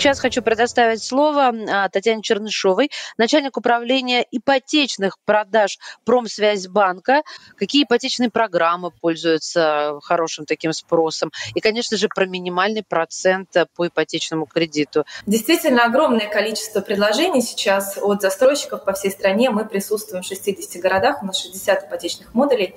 Сейчас хочу предоставить слово а, Татьяне Чернышовой, начальник управления ипотечных продаж Промсвязьбанка. Какие ипотечные программы пользуются хорошим таким спросом? И, конечно же, про минимальный процент по ипотечному кредиту. Действительно, огромное количество предложений сейчас от застройщиков по всей стране. Мы присутствуем в 60 городах, у нас 60 ипотечных модулей.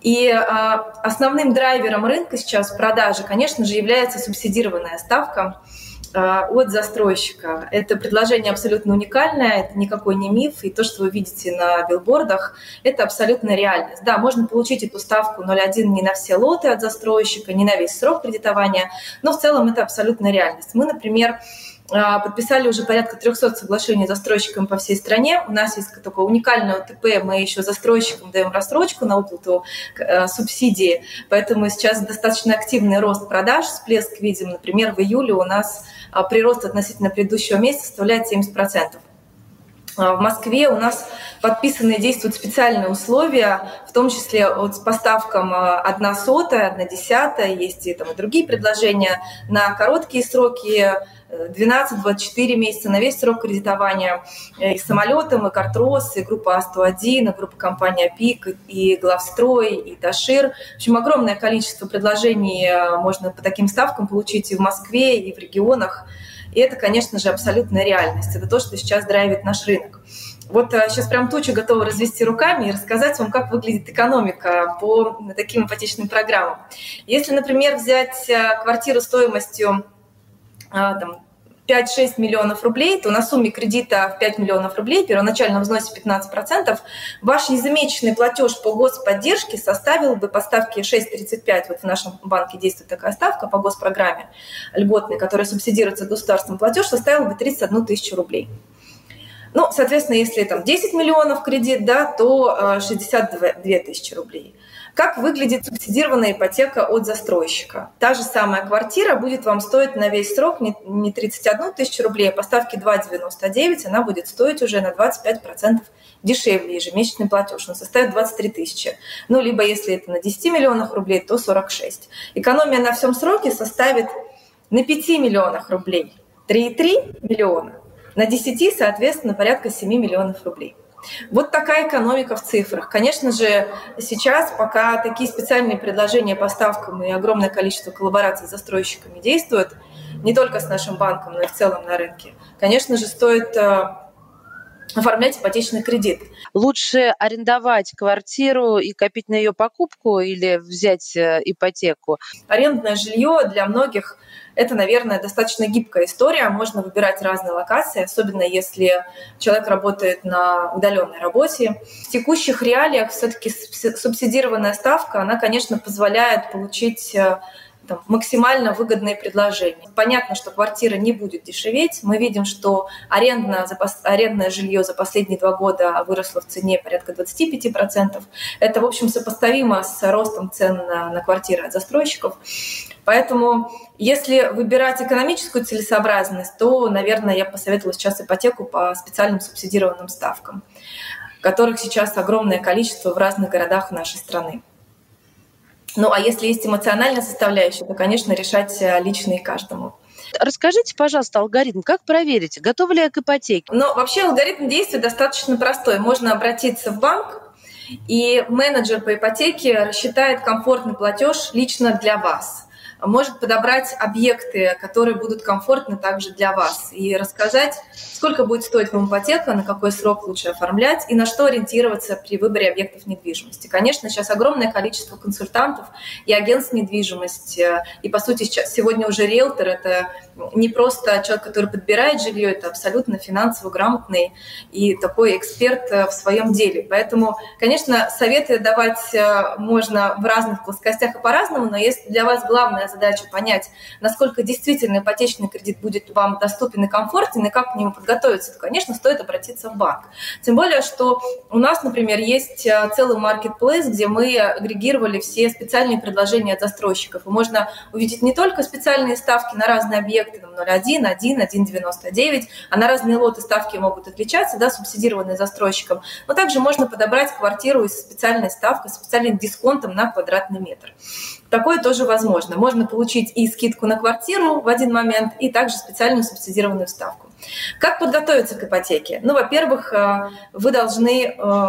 И а, основным драйвером рынка сейчас в продаже, конечно же, является субсидированная ставка. А, от застройщика. Это предложение абсолютно уникальное, это никакой не миф, и то, что вы видите на билбордах, это абсолютно реальность. Да, можно получить эту ставку 0,1 не на все лоты от застройщика, не на весь срок кредитования, но в целом это абсолютно реальность. Мы, например, подписали уже порядка 300 соглашений с застройщиками по всей стране. У нас есть такое уникальное ОТП, мы еще застройщикам даем рассрочку на выплату э, субсидии, поэтому сейчас достаточно активный рост продаж, всплеск видим. Например, в июле у нас а прирост относительно предыдущего месяца составляет 70%. А в Москве у нас подписаны и действуют специальные условия, в том числе вот с поставкам 1 сотая, 1 десятая, есть и, там, и другие предложения на короткие сроки, 12-24 месяца на весь срок кредитования э, и самолетом, и Картрос, и группа А101, и группа компания ПИК, и Главстрой, и Ташир. В общем, огромное количество предложений э, можно по таким ставкам получить и в Москве, и в регионах. И это, конечно же, абсолютная реальность. Это то, что сейчас драйвит наш рынок. Вот сейчас э, прям туча готова развести руками и рассказать вам, как выглядит экономика по таким ипотечным программам. Если, например, взять квартиру стоимостью а, там, 5-6 миллионов рублей, то на сумме кредита в 5 миллионов рублей, первоначальном взносе 15%, ваш ежемесячный платеж по господдержке составил бы по ставке 6,35, вот в нашем банке действует такая ставка по госпрограмме льготной, которая субсидируется государством, платеж составил бы 31 тысячу рублей. Ну, соответственно, если там 10 миллионов кредит, да, то 62 э, тысячи рублей. Как выглядит субсидированная ипотека от застройщика? Та же самая квартира будет вам стоить на весь срок не 31 тысячу рублей, а по ставке 2,99 она будет стоить уже на 25% дешевле ежемесячный платеж, он составит 23 тысячи. Ну, либо если это на 10 миллионах рублей, то 46. Экономия на всем сроке составит на 5 миллионах рублей 3,3 миллиона, на 10, соответственно, порядка 7 миллионов рублей. Вот такая экономика в цифрах. Конечно же, сейчас, пока такие специальные предложения по ставкам и огромное количество коллабораций с застройщиками действуют, не только с нашим банком, но и в целом на рынке, конечно же, стоит э, оформлять ипотечный кредит. Лучше арендовать квартиру и копить на ее покупку или взять э, ипотеку? Арендное жилье для многих это, наверное, достаточно гибкая история. Можно выбирать разные локации, особенно если человек работает на удаленной работе. В текущих реалиях все-таки субсидированная ставка, она, конечно, позволяет получить э, там, максимально выгодные предложения. Понятно, что квартира не будет дешеветь. Мы видим, что арендное, арендное жилье за последние два года выросло в цене порядка 25%. Это, в общем, сопоставимо с ростом цен на, на квартиры от застройщиков. Поэтому, если выбирать экономическую целесообразность, то, наверное, я посоветовала сейчас ипотеку по специальным субсидированным ставкам, которых сейчас огромное количество в разных городах нашей страны. Ну, а если есть эмоциональная составляющая, то, конечно, решать э, лично и каждому. Расскажите, пожалуйста, алгоритм, как проверить, готовы ли я к ипотеке? Ну, вообще алгоритм действия достаточно простой. Можно обратиться в банк, и менеджер по ипотеке рассчитает комфортный платеж лично для вас может подобрать объекты, которые будут комфортны также для вас, и рассказать, сколько будет стоить вам ипотека, на какой срок лучше оформлять и на что ориентироваться при выборе объектов недвижимости. Конечно, сейчас огромное количество консультантов и агентств недвижимости, и, по сути, сейчас, сегодня уже риэлтор – это не просто человек, который подбирает жилье, это абсолютно финансово грамотный и такой эксперт э, в своем деле. Поэтому, конечно, советы давать э, можно в разных плоскостях и по-разному, но если для вас главная задача понять, насколько действительно ипотечный кредит будет вам доступен и комфортен, и как к нему то, конечно, стоит обратиться в банк. Тем более, что у нас, например, есть э, целый маркетплейс, где мы агрегировали все специальные предложения от застройщиков. И можно увидеть не только специальные ставки на разные объекты, проекты 0,1, 1, 1,99, а на разные лоты ставки могут отличаться, да, субсидированные застройщиком, но также можно подобрать квартиру с специальной ставкой, с специальным дисконтом на квадратный метр. Такое тоже возможно. Можно получить и скидку на квартиру в один момент, и также специальную субсидированную ставку. Как подготовиться к ипотеке? Ну, во-первых, э, вы должны э,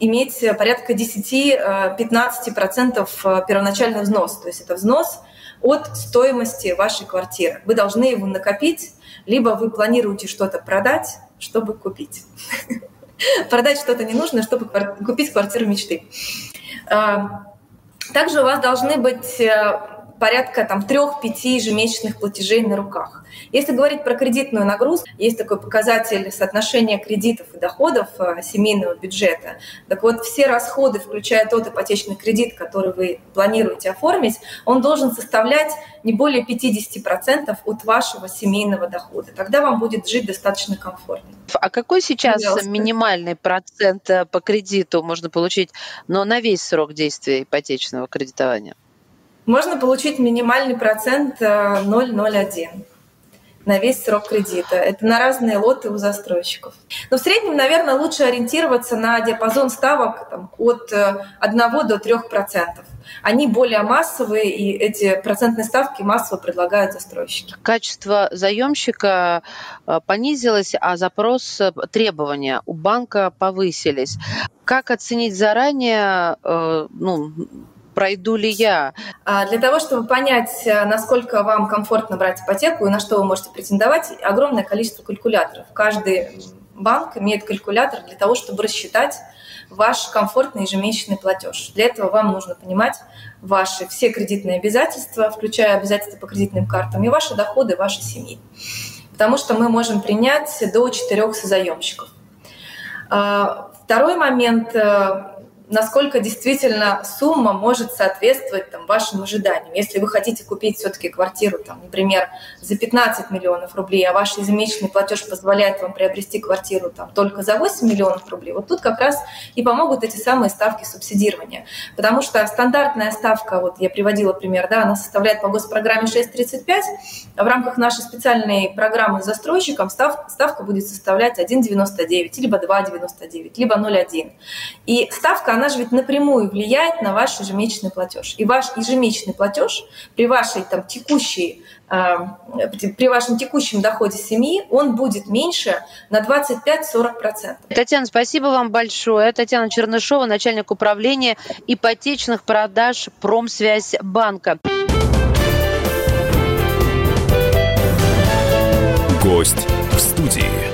иметь порядка 10-15% э, первоначальный взнос. То есть это взнос от стоимости вашей квартиры. Вы должны его накопить, либо вы планируете что-то продать, чтобы купить. Продать что-то не нужно, чтобы купить квартиру мечты. Также у вас должны быть порядка там, 3-5 ежемесячных платежей на руках. Если говорить про кредитную нагрузку, есть такой показатель соотношения кредитов и доходов э, семейного бюджета. Так вот, все расходы, включая тот ипотечный кредит, который вы планируете оформить, он должен составлять не более 50% от вашего семейного дохода. Тогда вам будет жить достаточно комфортно. А какой сейчас Пожалуйста. минимальный процент э, по кредиту можно получить, но на весь срок действия ипотечного кредитования? Можно получить минимальный процент 0,01 э, на весь срок кредита. Это на разные лоты у застройщиков. Но в среднем, наверное, лучше ориентироваться на диапазон ставок там, от 1 э, до 3 процентов. Они более массовые, и эти процентные ставки массово предлагают застройщики. Качество заемщика э, понизилось, а запрос, требования у банка повысились. Как оценить заранее ну, пройду ли я? А, для того, чтобы понять, э, насколько вам комфортно брать ипотеку и на что вы можете претендовать, огромное количество калькуляторов. Каждый банк имеет калькулятор для того, чтобы рассчитать ваш комфортный ежемесячный платеж. Для этого вам нужно понимать ваши все кредитные обязательства, включая обязательства по кредитным картам, и ваши доходы вашей семьи. Потому что мы можем принять до четырех созаемщиков. А, второй момент э, насколько действительно сумма может соответствовать там, вашим ожиданиям. Если вы хотите купить все-таки квартиру, там, например, за 15 миллионов рублей, а ваш ежемесячный платеж позволяет вам приобрести квартиру там, только за 8 миллионов рублей, вот тут как раз и помогут эти самые ставки субсидирования. Потому что стандартная ставка, вот я приводила пример, да, она составляет по госпрограмме 6,35, а в рамках нашей специальной программы с застройщиком став, ставка будет составлять 1,99, либо 2,99, либо 0,1. И ставка, она же ведь напрямую влияет на ваш ежемесячный платеж. И ваш ежемесячный платеж при вашей там текущей э, при вашем текущем доходе семьи он будет меньше на 25-40%. Татьяна, спасибо вам большое. Татьяна Чернышова, начальник управления ипотечных продаж Промсвязь банка. Гость в студии.